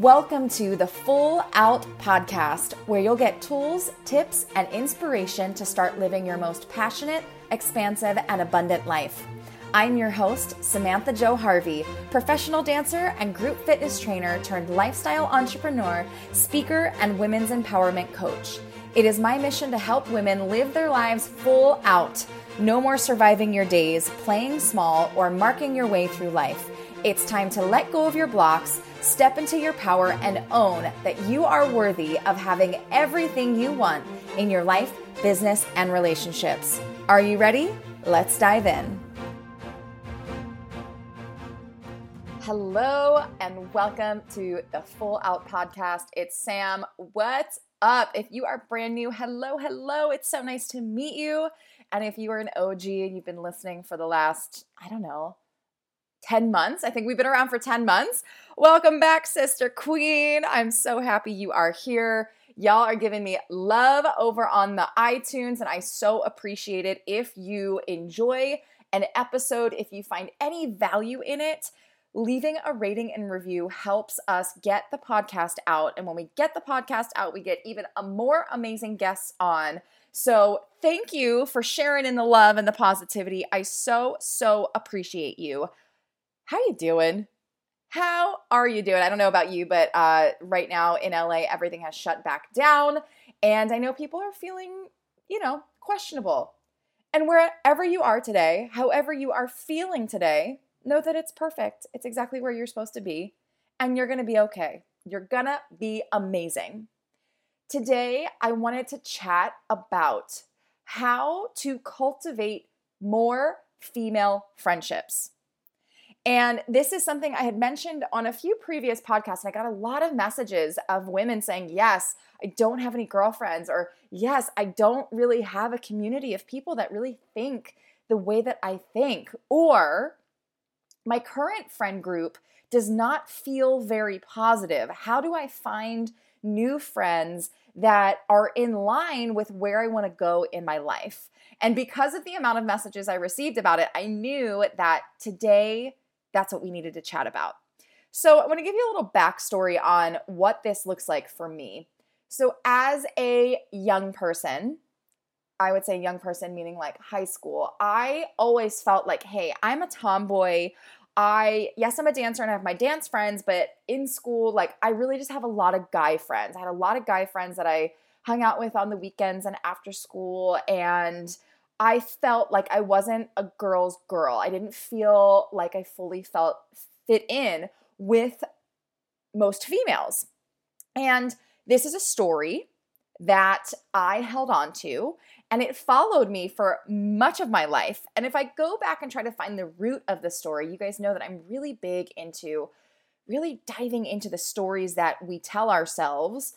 Welcome to the Full Out Podcast, where you'll get tools, tips, and inspiration to start living your most passionate, expansive, and abundant life. I'm your host, Samantha Jo Harvey, professional dancer and group fitness trainer turned lifestyle entrepreneur, speaker, and women's empowerment coach. It is my mission to help women live their lives full out. No more surviving your days, playing small, or marking your way through life. It's time to let go of your blocks, step into your power, and own that you are worthy of having everything you want in your life, business, and relationships. Are you ready? Let's dive in. Hello, and welcome to the Full Out Podcast. It's Sam. What's up? If you are brand new, hello, hello. It's so nice to meet you. And if you are an OG and you've been listening for the last, I don't know, 10 months. I think we've been around for 10 months. Welcome back, Sister Queen. I'm so happy you are here. Y'all are giving me love over on the iTunes, and I so appreciate it. If you enjoy an episode, if you find any value in it, leaving a rating and review helps us get the podcast out. And when we get the podcast out, we get even a more amazing guests on. So thank you for sharing in the love and the positivity. I so, so appreciate you how you doing? How are you doing? I don't know about you, but uh, right now in LA, everything has shut back down. And I know people are feeling, you know, questionable. And wherever you are today, however you are feeling today, know that it's perfect. It's exactly where you're supposed to be. And you're going to be okay. You're going to be amazing. Today, I wanted to chat about how to cultivate more female friendships. And this is something I had mentioned on a few previous podcasts. And I got a lot of messages of women saying, Yes, I don't have any girlfriends, or Yes, I don't really have a community of people that really think the way that I think, or my current friend group does not feel very positive. How do I find new friends that are in line with where I want to go in my life? And because of the amount of messages I received about it, I knew that today that's what we needed to chat about. So, I want to give you a little backstory on what this looks like for me. So, as a young person, I would say young person meaning like high school, I always felt like, hey, I'm a tomboy. I, yes, I'm a dancer and I have my dance friends, but in school, like, I really just have a lot of guy friends. I had a lot of guy friends that I hung out with on the weekends and after school. And I felt like I wasn't a girl's girl. I didn't feel like I fully felt fit in with most females. And this is a story that I held on to and it followed me for much of my life. And if I go back and try to find the root of the story, you guys know that I'm really big into really diving into the stories that we tell ourselves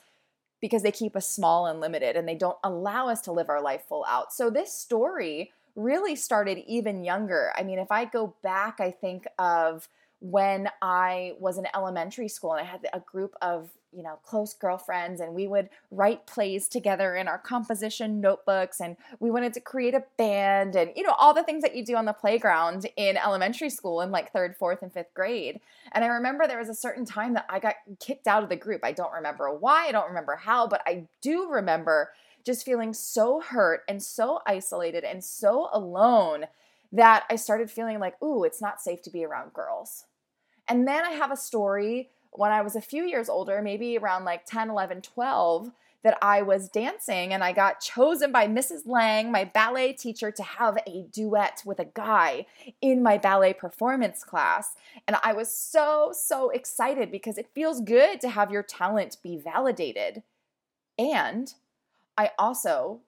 because they keep us small and limited and they don't allow us to live our life full out. So this story really started even younger. I mean, if I go back, I think of when I was in elementary school and I had a group of you know, close girlfriends and we would write plays together in our composition notebooks and we wanted to create a band and, you know, all the things that you do on the playground in elementary school in like third, fourth, and fifth grade. And I remember there was a certain time that I got kicked out of the group. I don't remember why, I don't remember how, but I do remember just feeling so hurt and so isolated and so alone that I started feeling like, ooh, it's not safe to be around girls. And then I have a story when I was a few years older, maybe around like 10, 11, 12, that I was dancing and I got chosen by Mrs. Lang, my ballet teacher, to have a duet with a guy in my ballet performance class. And I was so, so excited because it feels good to have your talent be validated. And I also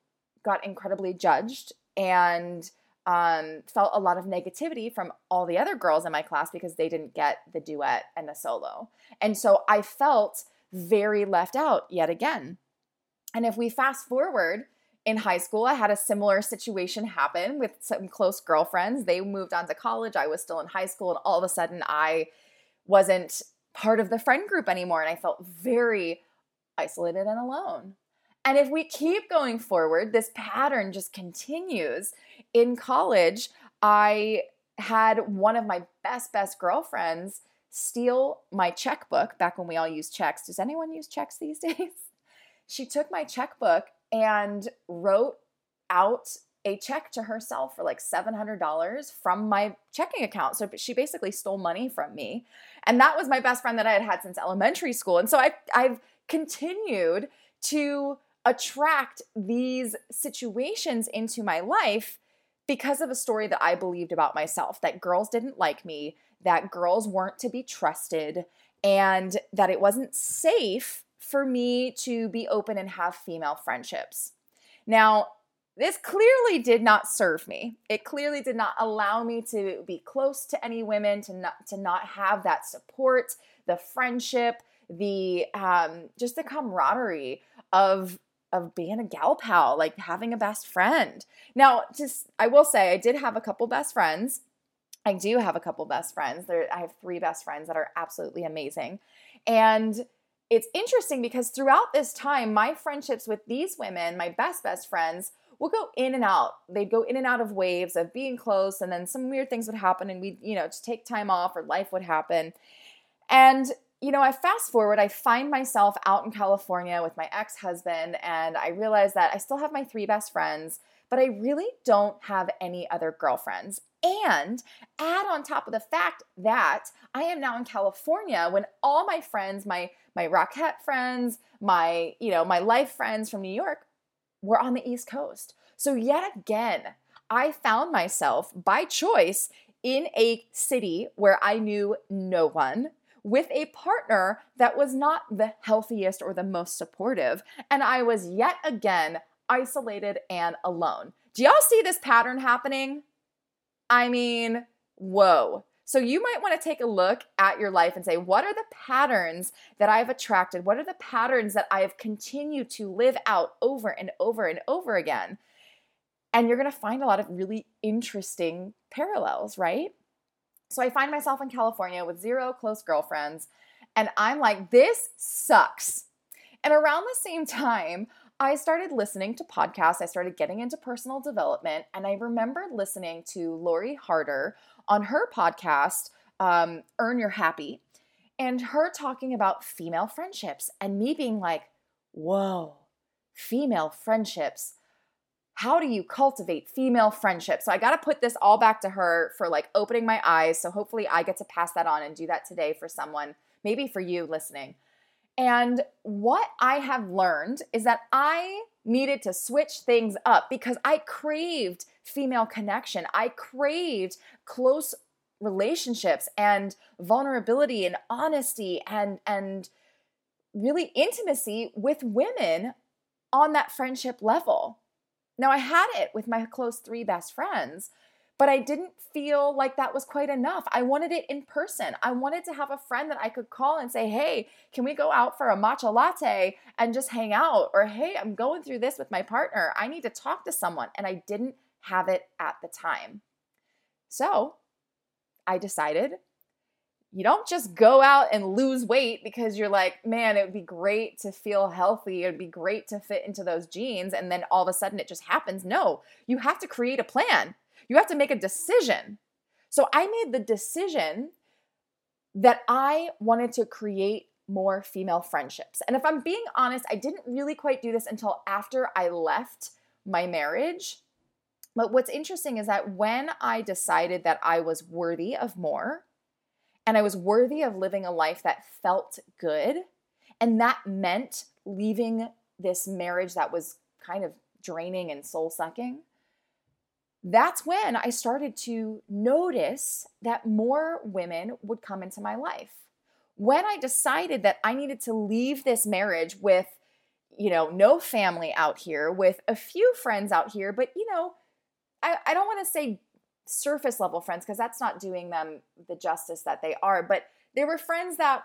got incredibly judged and um, felt a lot of negativity from all the other girls in my class because they didn't get the duet and the solo. And so I felt very left out yet again. And if we fast forward in high school, I had a similar situation happen with some close girlfriends. They moved on to college. I was still in high school, and all of a sudden, I wasn't part of the friend group anymore. And I felt very isolated and alone. And if we keep going forward, this pattern just continues. In college, I had one of my best, best girlfriends steal my checkbook back when we all used checks. Does anyone use checks these days? She took my checkbook and wrote out a check to herself for like $700 from my checking account. So she basically stole money from me. And that was my best friend that I had had since elementary school. And so I, I've continued to attract these situations into my life because of a story that I believed about myself that girls didn't like me, that girls weren't to be trusted, and that it wasn't safe for me to be open and have female friendships. Now, this clearly did not serve me. It clearly did not allow me to be close to any women, to not to not have that support, the friendship, the um, just the camaraderie of of being a gal pal, like having a best friend. Now, just I will say, I did have a couple best friends. I do have a couple best friends. There, I have three best friends that are absolutely amazing, and it's interesting because throughout this time, my friendships with these women, my best best friends, will go in and out. They'd go in and out of waves of being close, and then some weird things would happen, and we'd, you know, just take time off or life would happen. And you know, I fast forward, I find myself out in California with my ex husband, and I realize that I still have my three best friends, but I really don't have any other girlfriends. And add on top of the fact that I am now in California when all my friends, my my Rockette friends, my, you know, my life friends from New York were on the East Coast. So yet again, I found myself by choice in a city where I knew no one with a partner that was not the healthiest or the most supportive. And I was yet again isolated and alone. Do y'all see this pattern happening? I mean, whoa. So you might want to take a look at your life and say, what are the patterns that I've attracted? What are the patterns that I have continued to live out over and over and over again? And you're going to find a lot of really interesting parallels, right? So I find myself in California with zero close girlfriends, and I'm like, this sucks. And around the same time, I started listening to podcasts. I started getting into personal development, and I remember listening to Lori Harder on her podcast, um, Earn Your Happy, and her talking about female friendships, and me being like, whoa, female friendships how do you cultivate female friendship? So I got to put this all back to her for like opening my eyes. So hopefully I get to pass that on and do that today for someone, maybe for you listening. And what I have learned is that I needed to switch things up because I craved female connection. I craved close relationships and vulnerability and honesty and and really intimacy with women on that friendship level. Now, I had it with my close three best friends, but I didn't feel like that was quite enough. I wanted it in person. I wanted to have a friend that I could call and say, hey, can we go out for a matcha latte and just hang out? Or, hey, I'm going through this with my partner. I need to talk to someone. And I didn't have it at the time. So I decided you don't just go out and lose weight because you're like, man, it would be great to feel healthy. It would be great to fit into those jeans. And then all of a sudden it just happens. No, you have to create a plan. You have to make a decision. So I made the decision that I wanted to create more female friendships. And if I'm being honest, I didn't really quite do this until after I left my marriage. But what's interesting is that when I decided that I was worthy of more, and I was worthy of living a life that felt good. And that meant leaving this marriage that was kind of draining and soul sucking. That's when I started to notice that more women would come into my life. When I decided that I needed to leave this marriage with, you know, no family out here, with a few friends out here, but, you know, I, I don't want to say surface level friends because that's not doing them the justice that they are. But there were friends that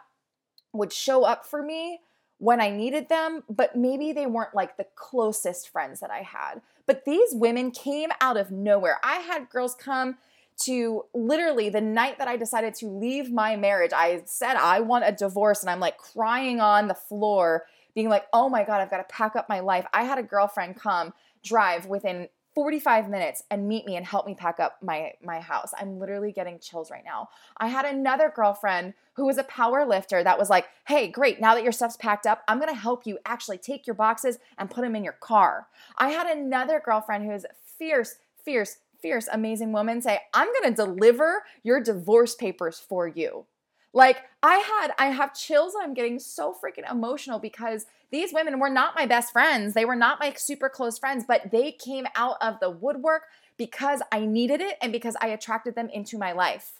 would show up for me when I needed them, but maybe they weren't like the closest friends that I had. But these women came out of nowhere. I had girls come to literally the night that I decided to leave my marriage. I said I want a divorce, and I'm like crying on the floor, being like, oh my God, I've got to pack up my life. I had a girlfriend come drive within 45 minutes and meet me and help me pack up my my house. I'm literally getting chills right now. I had another girlfriend who was a power lifter that was like, "Hey, great. Now that your stuff's packed up, I'm going to help you actually take your boxes and put them in your car." I had another girlfriend who was fierce, fierce, fierce, amazing woman say, "I'm going to deliver your divorce papers for you." Like I had, I have chills and I'm getting so freaking emotional because these women were not my best friends. They were not my super close friends, but they came out of the woodwork because I needed it and because I attracted them into my life.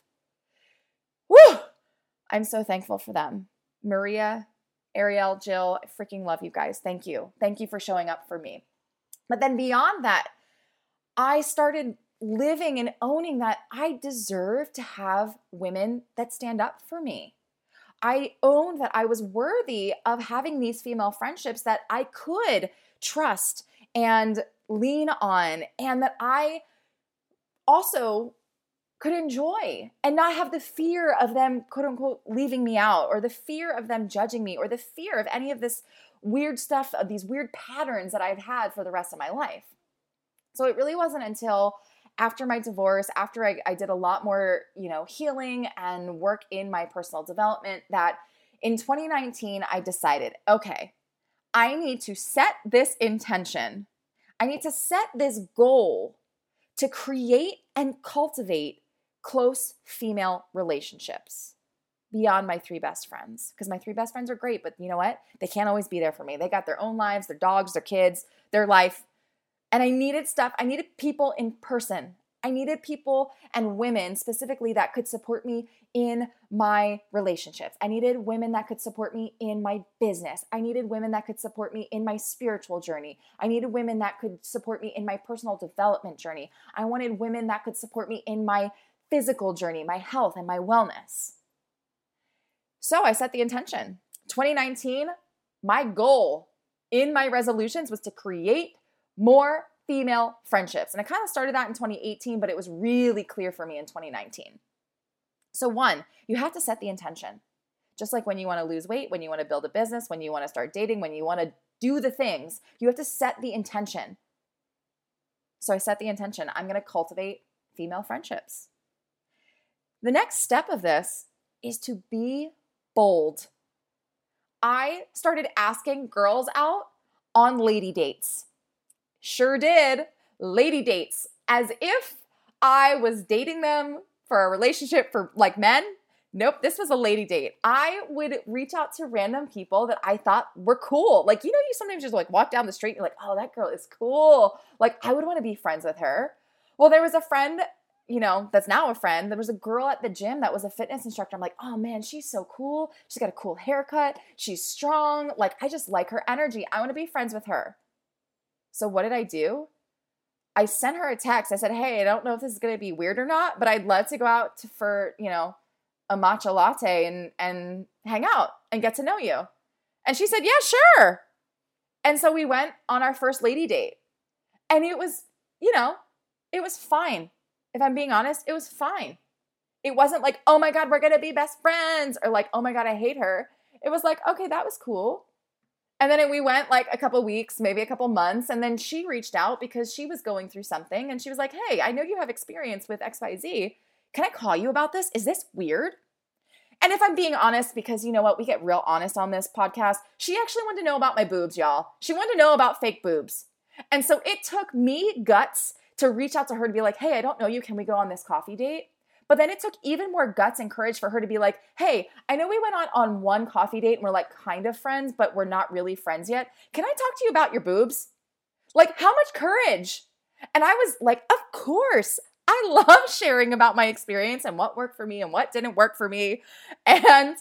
Woo! I'm so thankful for them. Maria, Ariel, Jill, I freaking love you guys. Thank you. Thank you for showing up for me. But then beyond that, I started living and owning that I deserve to have women that stand up for me. I owned that I was worthy of having these female friendships that I could trust and lean on, and that I also could enjoy and not have the fear of them, quote unquote, leaving me out, or the fear of them judging me, or the fear of any of this weird stuff, of these weird patterns that I've had for the rest of my life. So it really wasn't until after my divorce, after I, I did a lot more, you know, healing and work in my personal development, that in 2019, I decided, okay, I need to set this intention. I need to set this goal to create and cultivate close female relationships beyond my three best friends. Because my three best friends are great, but you know what? They can't always be there for me. They got their own lives, their dogs, their kids, their life. And I needed stuff, I needed people in person. I needed people and women specifically that could support me in my relationships. I needed women that could support me in my business. I needed women that could support me in my spiritual journey. I needed women that could support me in my personal development journey. I wanted women that could support me in my physical journey, my health, and my wellness. So I set the intention. 2019, my goal in my resolutions was to create more female friendships. And I kind of started that in 2018, but it was really clear for me in 2019. So, one, you have to set the intention. Just like when you want to lose weight, when you want to build a business, when you want to start dating, when you want to do the things, you have to set the intention. So, I set the intention I'm going to cultivate female friendships. The next step of this is to be bold. I started asking girls out on lady dates. Sure did. Lady dates, as if I was dating them for a relationship for like men. Nope, this was a lady date. I would reach out to random people that I thought were cool. Like, you know, you sometimes just like walk down the street and you're like, oh, that girl is cool. Like, I would want to be friends with her. Well, there was a friend, you know, that's now a friend. There was a girl at the gym that was a fitness instructor. I'm like, oh man, she's so cool. She's got a cool haircut. She's strong. Like, I just like her energy. I want to be friends with her. So what did I do? I sent her a text. I said, "Hey, I don't know if this is going to be weird or not, but I'd love to go out to, for, you know, a matcha latte and and hang out and get to know you." And she said, "Yeah, sure." And so we went on our first lady date. And it was, you know, it was fine. If I'm being honest, it was fine. It wasn't like, "Oh my god, we're going to be best friends," or like, "Oh my god, I hate her." It was like, "Okay, that was cool." And then we went like a couple weeks, maybe a couple months, and then she reached out because she was going through something and she was like, "Hey, I know you have experience with XYZ. Can I call you about this? Is this weird?" And if I'm being honest, because you know what, we get real honest on this podcast, she actually wanted to know about my boobs, y'all. She wanted to know about fake boobs. And so it took me guts to reach out to her to be like, hey, I don't know you. Can we go on this coffee date? But then it took even more guts and courage for her to be like, hey, I know we went on on one coffee date and we're like kind of friends, but we're not really friends yet. Can I talk to you about your boobs? Like, how much courage? And I was like, of course. I love sharing about my experience and what worked for me and what didn't work for me. And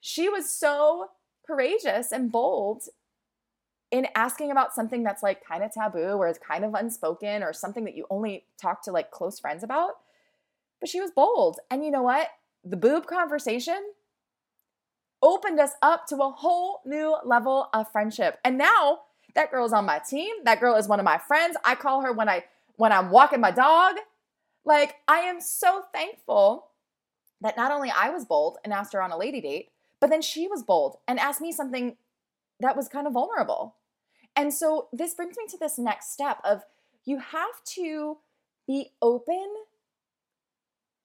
she was so courageous and bold in asking about something that's like kind of taboo or is kind of unspoken or something that you only talk to like close friends about but she was bold. And you know what? The boob conversation opened us up to a whole new level of friendship. And now that girl is on my team. That girl is one of my friends. I call her when I when I'm walking my dog. Like I am so thankful that not only I was bold and asked her on a lady date, but then she was bold and asked me something that was kind of vulnerable. And so this brings me to this next step of you have to be open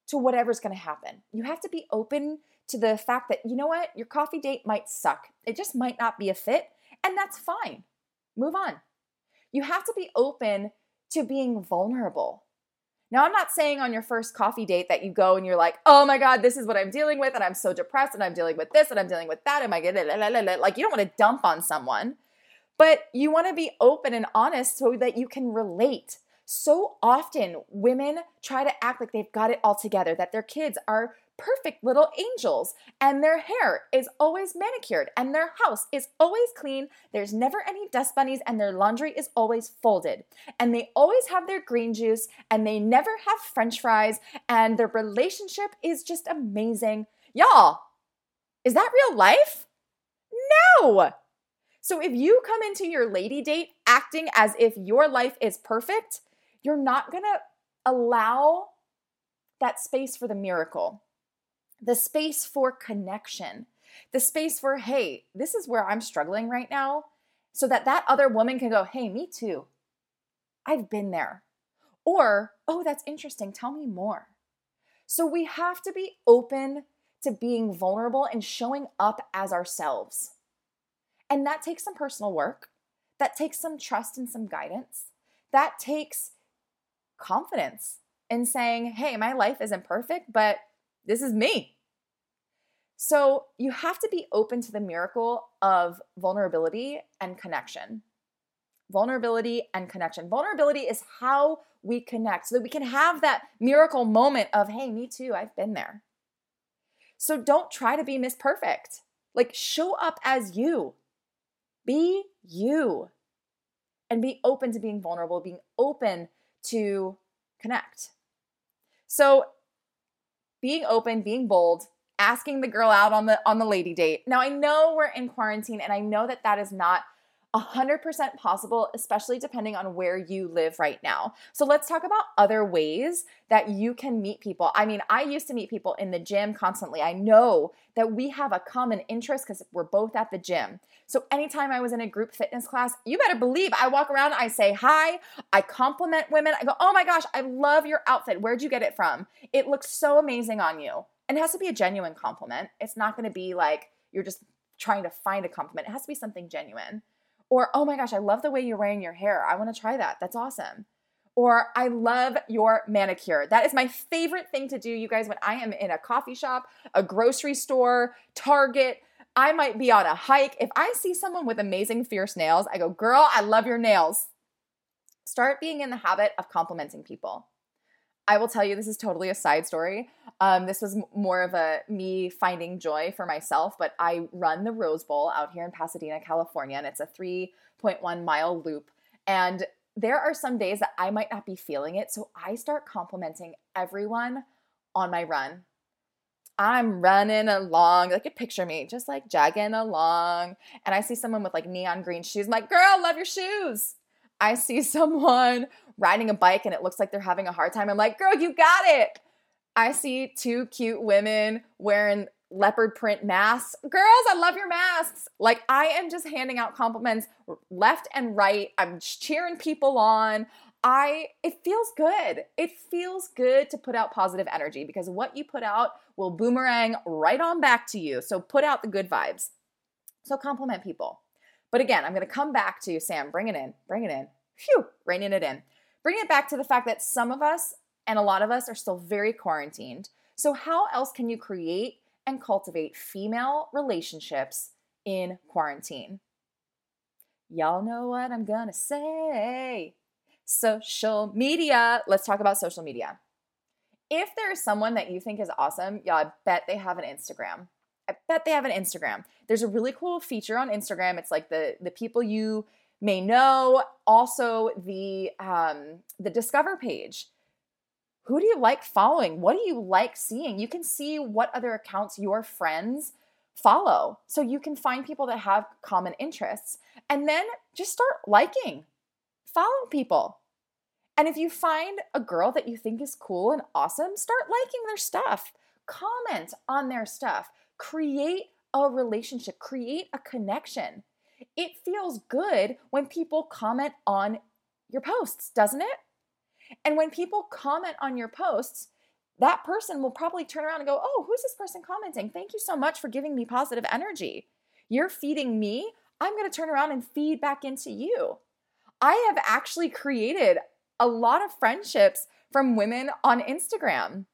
to whatever's going to happen. You have to be open to the fact that, you know what, your coffee date might suck. It just might not be a fit, and that's fine. Move on. You have to be open to being vulnerable. Now, I'm not saying on your first coffee date that you go and you're like, oh my God, this is what I'm dealing with, and I'm so depressed, and I'm dealing with this, and I'm dealing with that, and I it. Like, you don't want to dump on someone, but you want to be open and honest so that you can relate. So often, women try to act like they've got it all together, that their kids are perfect little angels and their hair is always manicured and their house is always clean. There's never any dust bunnies and their laundry is always folded. And they always have their green juice and they never have french fries and their relationship is just amazing. Y'all, is that real life? No. So if you come into your lady date acting as if your life is perfect, you're not going to allow that space for the miracle the space for connection, the space for, hey, this is where I'm struggling right now, so that that other woman can go, hey, me too. I've been there. Or, oh, that's interesting. Tell me more. So we have to be open to being vulnerable and showing up as ourselves. And that takes some personal work. That takes some trust and some guidance. That takes confidence in saying, hey, my life isn't perfect, but this is me. So you have to be open to the miracle of vulnerability and connection. Vulnerability and connection. Vulnerability is how we connect so that we can have that miracle moment of, hey, me too, I've been there. So don't try to be Miss Perfect. Like, show up as you. Be you. And be open to being vulnerable, being open to connect. So, being open, being bold, asking the girl out on the on the lady date. Now I know we're in quarantine and I know that that is not 100% possible, especially depending on where you live right now. So let's talk about other ways that you can meet people. I mean, I used to meet people in the gym constantly. I know that we have a common interest because we're both at the gym. So anytime I was in a group fitness class, you better believe I walk around, I say hi, I compliment women. I go, oh my gosh, I love your outfit. Where'd you get it from? It looks so amazing on you. And it has to be a genuine compliment. It's not going to be like you're just trying to find a compliment. It has to be something genuine. Or, oh my gosh, I love the way you're wearing your hair. I want to try that. That's awesome. Or, I love your manicure. That is my favorite thing to do, you guys, when I am in a coffee shop, a grocery store, Target, I might be on a hike. If I see someone with amazing, fierce nails, I go, girl, I love your nails. Start being in the habit of complimenting people. I will tell you, this is totally a side story. Um, this was more of a me finding joy for myself, but I run the Rose Bowl out here in Pasadena, California, and it's a 3.1 mile loop. And there are some days that I might not be feeling it. So I start complimenting everyone on my run. I'm running along, like a picture me, just like jogging along. And I see someone with like neon green shoes. I'm like, girl, love your shoes. I see someone riding a bike and it looks like they're having a hard time. I'm like, girl, you got it. I see two cute women wearing leopard print masks. Girls, I love your masks. Like, I am just handing out compliments left and right. I'm cheering people on. I it feels good. It feels good to put out positive energy because what you put out will boomerang right on back to you. So put out the good vibes. So compliment people. But again, I'm going to come back to you, Sam, bring it in, bring it in. Phew, reining it in. Bring it back to the fact that some of us and a lot of us are still very quarantined. So how else can you create and cultivate female relationships in quarantine? Y'all know what I'm to say social media. Let's talk about social media. If there's someone that you think is awesome, y'all, I bet they have an Instagram. I bet they have an Instagram. There's a really cool feature on Instagram. It's like the the people you may know, also the um, the discover page. Who do you like following? What do you like seeing? You can see what other accounts your friends follow. So you can find people that have common interests and then just start liking follow people. And if you find a girl that you think is cool and awesome, start liking their stuff. Comment on their stuff. Create a relationship, create a connection. It feels good when people comment on your posts, doesn't it? And when people comment on your posts, that person will probably turn around and go, Oh, who's this person commenting? Thank you so much for giving me positive energy. You're feeding me. I'm going to turn around and feed back into you. I have actually created a lot of friendships from women on Instagram.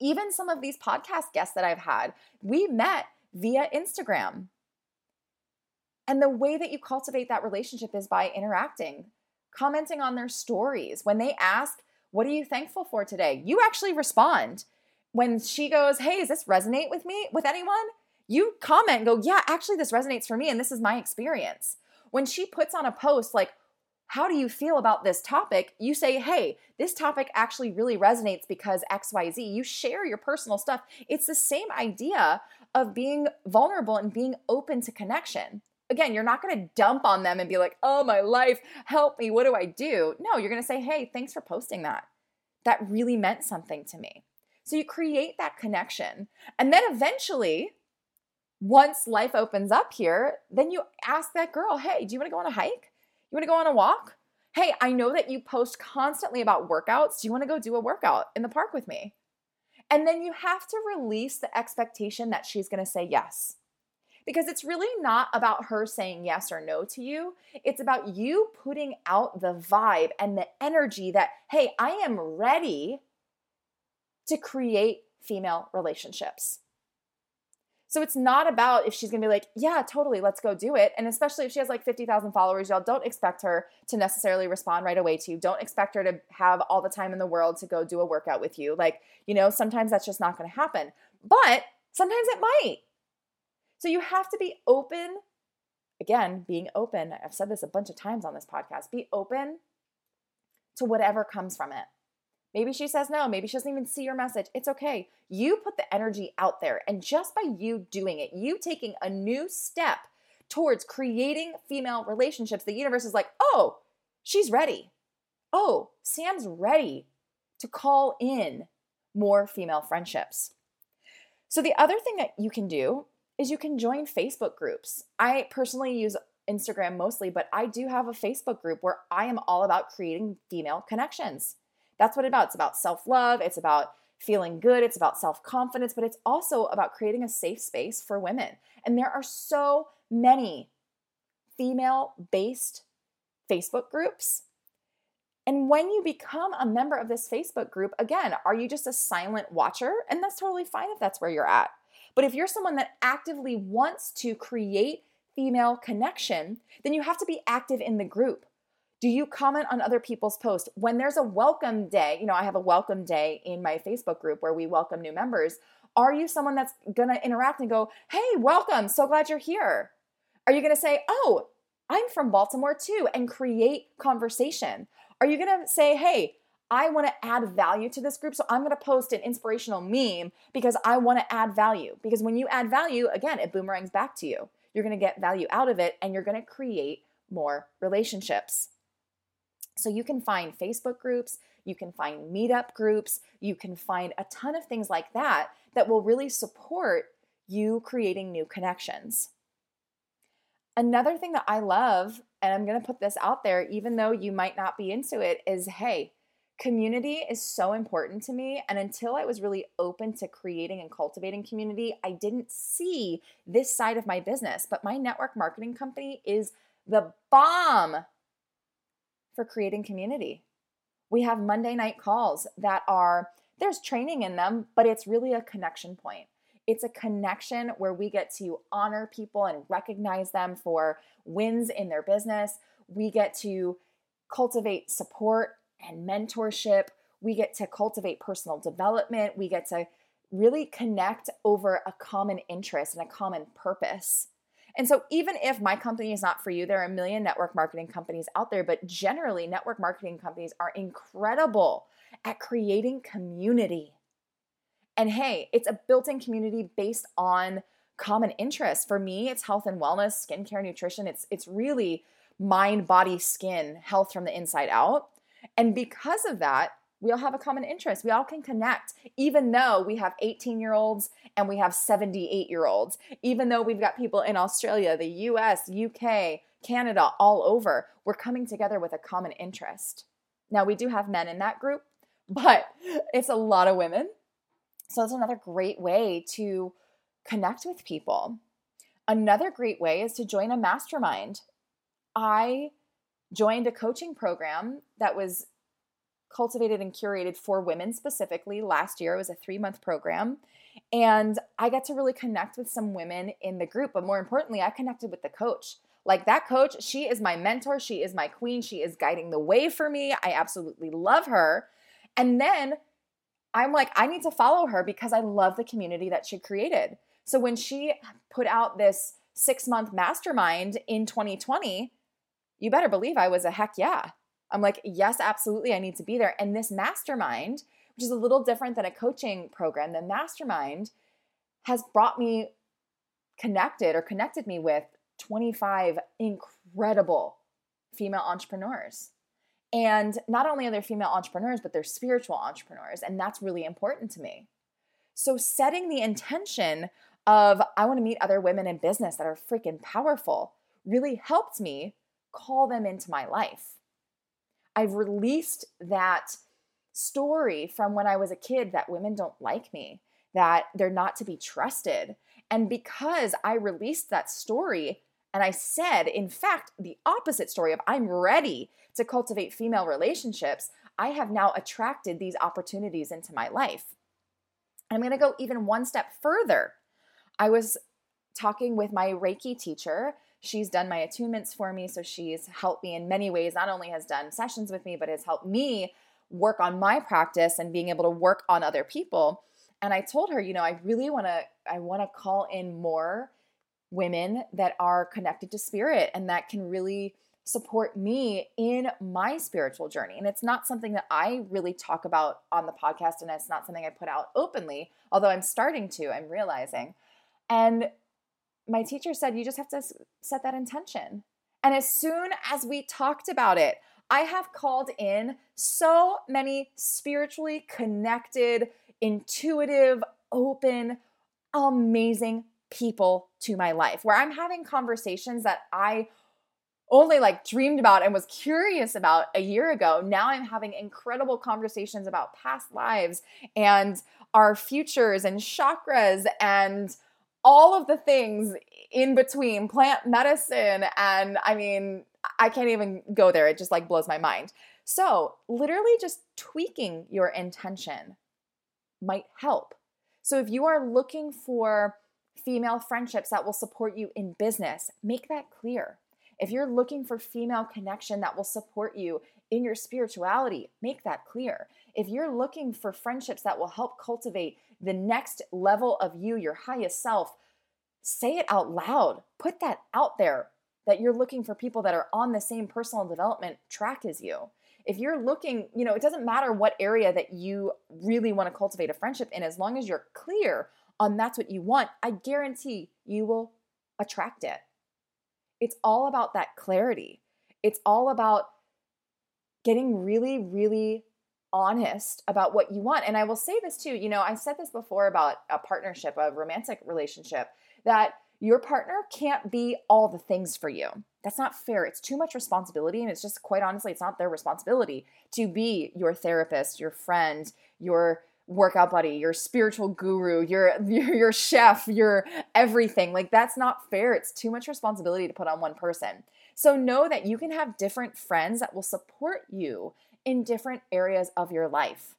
Even some of these podcast guests that I've had, we met via Instagram. And the way that you cultivate that relationship is by interacting, commenting on their stories. When they ask, What are you thankful for today? You actually respond. When she goes, Hey, does this resonate with me, with anyone? You comment and go, Yeah, actually, this resonates for me, and this is my experience. When she puts on a post like, how do you feel about this topic? You say, hey, this topic actually really resonates because XYZ. You share your personal stuff. It's the same idea of being vulnerable and being open to connection. Again, you're not going to dump on them and be like, oh, my life, help me. What do I do? No, you're going to say, hey, thanks for posting that. That really meant something to me. So you create that connection. And then eventually, once life opens up here, then you ask that girl, hey, do you want to go on a hike? You want to go on a walk? Hey, I know that you post constantly about workouts. Do you want to go do a workout in the park with me? And then you have to release the expectation that she's going to say yes. Because it's really not about her saying yes or no to you. It's about you putting out the vibe and the energy that, hey, I am ready to create female relationships. So it's not about if she's gonna be like, yeah, totally, let's go do it. And especially if she has like 50,000 followers, y'all don't expect her to necessarily respond right away to you. Don't expect her to have all the time in the world to go do a workout with you. Like, you know, sometimes that's just not gonna happen. But sometimes it might. So you have to be open. Again, being open. I've said this a bunch of times on this podcast. Be open to whatever comes from it. Maybe she says no. Maybe she doesn't even see your message. It's okay. You put the energy out there. And just by you doing it, you taking a new step towards creating female relationships, the universe is like, oh, she's ready. Oh, Sam's ready to call in more female friendships. So, the other thing that you can do is you can join Facebook groups. I personally use Instagram mostly, but I do have a Facebook group where I am all about creating female connections. That's what it's about. It's about self love, it's about feeling good, it's about self confidence, but it's also about creating a safe space for women. And there are so many female based Facebook groups. And when you become a member of this Facebook group, again, are you just a silent watcher? And that's totally fine if that's where you're at. But if you're someone that actively wants to create female connection, then you have to be active in the group. Do you comment on other people's posts? When there's a welcome day, you know, I have a welcome day in my Facebook group where we welcome new members. Are you someone that's to interact and go, hey, welcome, so glad you're here? Are you to say, oh, I'm from Baltimore too, and create conversation? Are you to say, hey, I want to add value to this group, so I'm going to post an inspirational meme because I want to add value? Because when you add value, again, it boomerangs back to you. You're going to get value out of it and you're going to create more relationships. So you can find Facebook groups, you can find meetup groups, you can find a ton of things like that that will really support you creating new connections. Another thing that I love, and I'm going to put this out there, even though you might not be into it, is hey, community is so important to me. And until I was really open to creating and cultivating community, I didn't see this side of my business. But my network marketing company is the bomb for creating community. We have Monday night calls that are, there's training in them, but it's really a connection point. It's a connection where we get to honor people and recognize them for wins in their business. We get to cultivate support and mentorship. We get to cultivate personal development. We get to really connect over a common interest and a common purpose. And so, even if my company is not for you, there are a million network marketing companies out there, but generally, network marketing companies are incredible at creating community. And hey, it's a built in community based on common interests. For me, it's health and wellness, skincare, nutrition. It's, it's really mind, body, skin, health from the inside out. And because of that, we all have a common interest. We all can connect, even though we have 18 year olds and we have 78 year olds, even though we've got people in Australia, the US, UK, Canada, all over. We're coming together with a common interest. Now, we do have men in that group, but it's a lot of women. So, it's another great way to connect with people. Another great way is to join a mastermind. I joined a coaching program that was cultivated and curated for women specifically last year. It was a three month program. And I got to really connect with some women in the group. But more importantly, I connected with the coach. Like that coach, she is my mentor. She is my queen. She is guiding the way for me. I absolutely love her. And then I'm like, I need to follow her because I love the community that she created. So when she put out this six month mastermind in 2020, you better believe I was a heck yeah. I'm like, yes, absolutely, I need to be there. And this mastermind, which is a little different than a coaching program, the mastermind has brought me connected or connected me with 25 incredible female entrepreneurs. And not only are they female entrepreneurs, but they're spiritual entrepreneurs. And that's really important to me. So, setting the intention of I want to meet other women in business that are freaking powerful really helped me call them into my life. I've released that story from when I was a kid that women don't like me, that they're not to be trusted. And because I released that story and I said, in fact, the opposite story of I'm ready to cultivate female relationships, I have now attracted these opportunities into my life. I'm going to go even one step further. I was talking with my Reiki teacher she's done my attunements for me. So she's helped me in many ways, not only has done sessions with me, but has helped me work on my practice and being able to work on other people. And I told her, you know, I really want to I want to call in more women that are connected to spirit and that can really support me in my spiritual journey. And it's not something that I really talk about on the podcast and it's not something I put out openly, although I'm starting to, I'm realizing. And my teacher said you just have to set that intention. And as soon as we talked about it, I have called in so many spiritually connected, intuitive, open, amazing people to my life where I'm having conversations that I only like dreamed about and was curious about a year ago. Now I'm having incredible conversations about past lives and our futures and chakras and all of the things in between plant medicine and I mean, I can't even go there. It just like blows my mind. So, literally just tweaking your intention might help. So, if you are looking for female friendships that will support you in business, make that clear. If you're looking for female connection that will support you in your spirituality, make that clear. If you're looking for friendships that will help cultivate the next level of you, your highest self, say it out loud. Put that out there that you're looking for people that are on the same personal development track as you. If you're looking, you know, it doesn't matter what area that you really want to cultivate a friendship in, as long as you're clear on that's what you want, I guarantee you will attract it. It's all about that clarity. It's all about getting really, really honest about what you want. And I will say this too, you know, I said this before about a partnership, a romantic relationship, that your partner can't be all the things for you. That's not fair. It's too much responsibility. And it's just quite honestly, it's not their responsibility to be your therapist, your friend, your workout buddy, your spiritual guru, your, your, your chef, your everything. Like that's not fair. It's too much responsibility to put on one person. So know that you can have different friends that will support you in different areas of your life.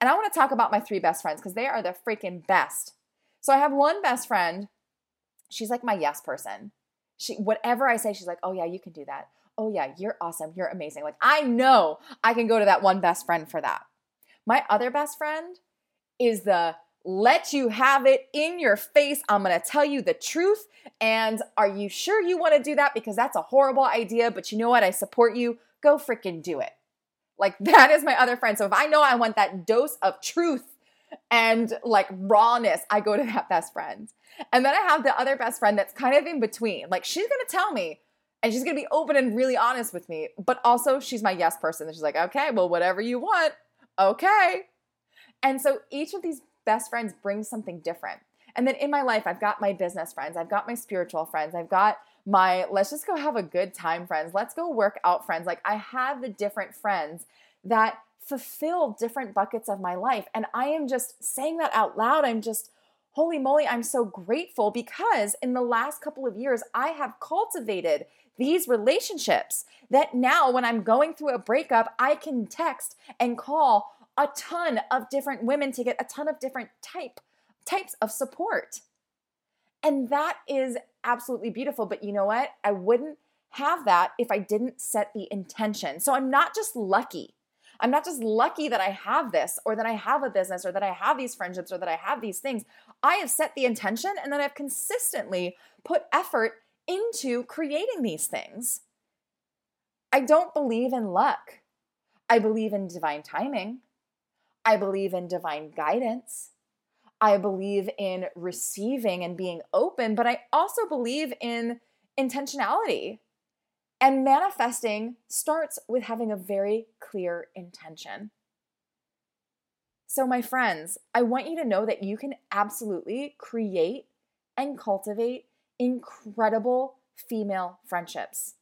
And I want to talk about my three best friends because they are the freaking best. So I have one best friend. She's like my yes person. She whatever I say, she's like, "Oh yeah, you can do that. Oh yeah, you're awesome. You're amazing." Like I know I can go to that one best friend for that. My other best friend is the let you have it in your face. I'm going to tell you the truth. And are you sure you want to do that? Because that's a horrible idea. But you know what? I support you. Go freaking do it. Like that is my other friend. So if I know I want that dose of truth and like rawness, I go to that best friend. And then I have the other best friend that's kind of in between. Like she's gonna tell me and she's gonna be open and really honest with me, but also she's my yes person. And she's like, okay, well, whatever you want, okay. And so each of these best friends brings something different. And then in my life, I've got my business friends, I've got my spiritual friends, I've got my let's just go have a good time friends, let's go work out friends. Like I have the different friends that fulfill different buckets of my life. And I am just saying that out loud. I'm just, holy moly, I'm so grateful because in the last couple of years, I have cultivated these relationships that now when I'm going through a breakup, I can text and call a ton of different women to get a ton of different type types of support. And that is absolutely beautiful. But you know what? I wouldn't have that if I didn't set the intention. So I'm not just lucky. I'm not just lucky that I have this or that I have a business or that I have these friendships or that I have these things. I have set the intention and then I've consistently put effort into creating these things. I don't believe in luck. I believe in divine timing. I believe in divine guidance. I believe in receiving and being open, but I also believe in intentionality. And manifesting starts with having a very clear intention. So, my friends, I want you to know that you can absolutely create and cultivate incredible female friendships.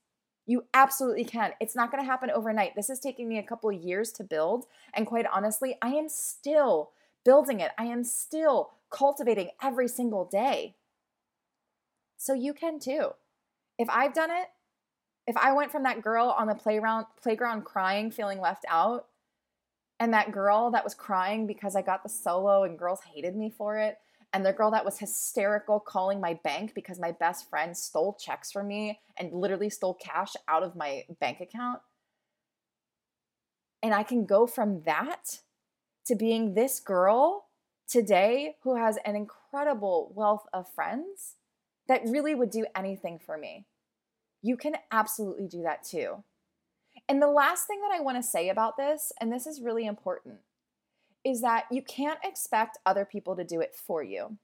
You absolutely can. It's not going to happen overnight. This is taking me a couple years to build. And quite honestly, I am still building it. I am still cultivating every single day. So you can too. If I've done it, if I went from that girl on the playground playground crying, feeling left out, and that girl that was crying because I got the solo and girls hated me for it, and the girl that was hysterical calling my bank because my best friend stole checks from me and literally stole cash out of my bank account. And I can go from that to being this girl today who has an incredible wealth of friends that really would do anything for me. You can absolutely do that too. And the last thing that I want to say about this, and this is really important, is that you can't expect other people to do it for you.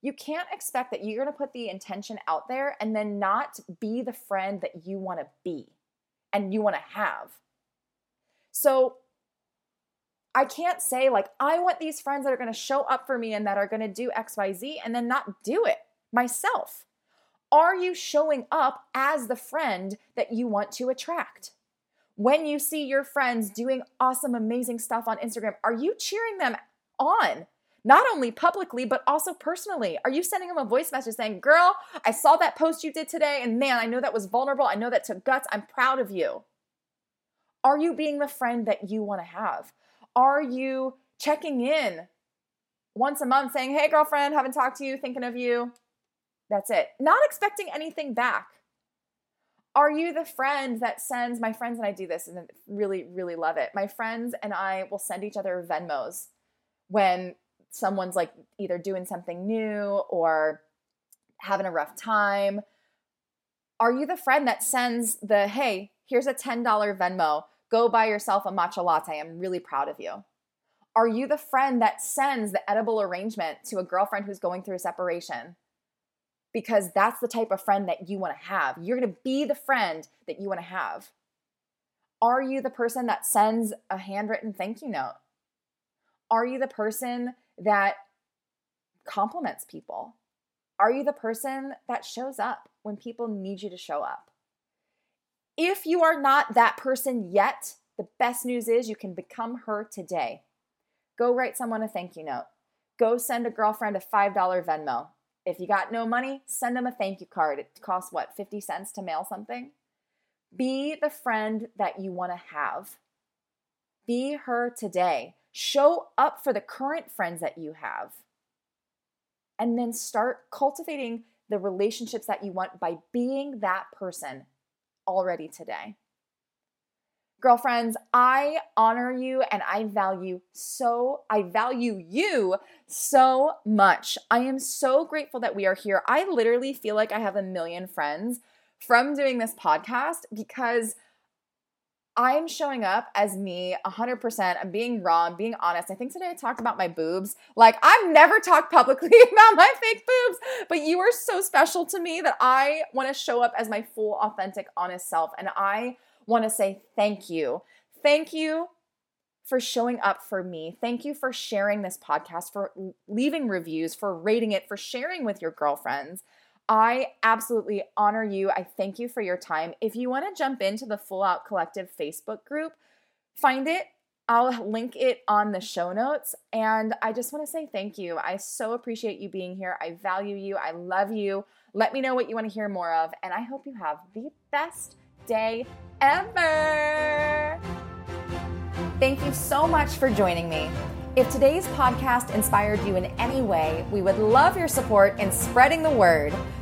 You can't expect that you're going to put the intention out there and then not be the friend that you want to be and you want to have. So I can't say, like, I want these friends that are going to show up for me and that are going to do XYZ and then not do it myself. Are you showing up as the friend that you want to attract? When you see your friends doing awesome, amazing stuff on Instagram, are you cheering them on? Not only publicly, but also personally. Are you sending them a voice message saying, Girl, I saw that post you did today, and man, I know that was vulnerable. I know that took guts. I'm proud of you. Are you being the friend that you want to have? Are you checking in once a month saying, Hey, girlfriend, haven't talked to you, thinking of you? That's it. Not expecting anything back. Are you the friend that sends my friends and I do this and really, really love it? My friends and I will send each other Venmos when someone's like either doing something new or having a rough time. Are you the friend that sends the, hey, here's a $10 Venmo, go buy yourself a matcha latte? I'm really proud of you. Are you the friend that sends the edible arrangement to a girlfriend who's going through a separation? because that's the type of friend that you want to have. You're going to be the friend that you want to have. Are you the person that sends a handwritten thank you note? Are you the person that compliments people? Are you the person that shows up when people need you to show up? If you are not that person yet, the best news is you can become her today. Go write someone a thank you note. Go send a girlfriend a $5 Venmo. If you got no money, send them a thank you card. It costs what, 50 cents to mail something? Be the friend that you want to have. Be her today. Show up for the current friends that you have. And then start cultivating the relationships that you want by being that person already today. Girlfriends, I honor you and I value so, I value you so much. I am so grateful that we are here. I literally feel like I have a million friends from doing this podcast because I'm showing up as me 100%. I'm being raw, I'm being honest. I think today I talked about my boobs. Like, I've never talked publicly about my fake boobs, but you are so special to me that I want to show up as my full, authentic, honest self. And I want to say thank you. Thank you for showing up for me. Thank you for sharing this podcast, for leaving reviews, for rating it, for sharing with your girlfriends. I absolutely honor you. I thank you for your time. If you want to jump into the Full Out Collective Facebook group, find it. I'll link it on the show notes. And I just want to say thank you. I so appreciate you being here. I value you. I love you. Let me know what you want to hear more of. And I hope you have the best day ever. Thank you so much for joining me. If today's podcast inspired you in any way, we would love your support in spreading the word.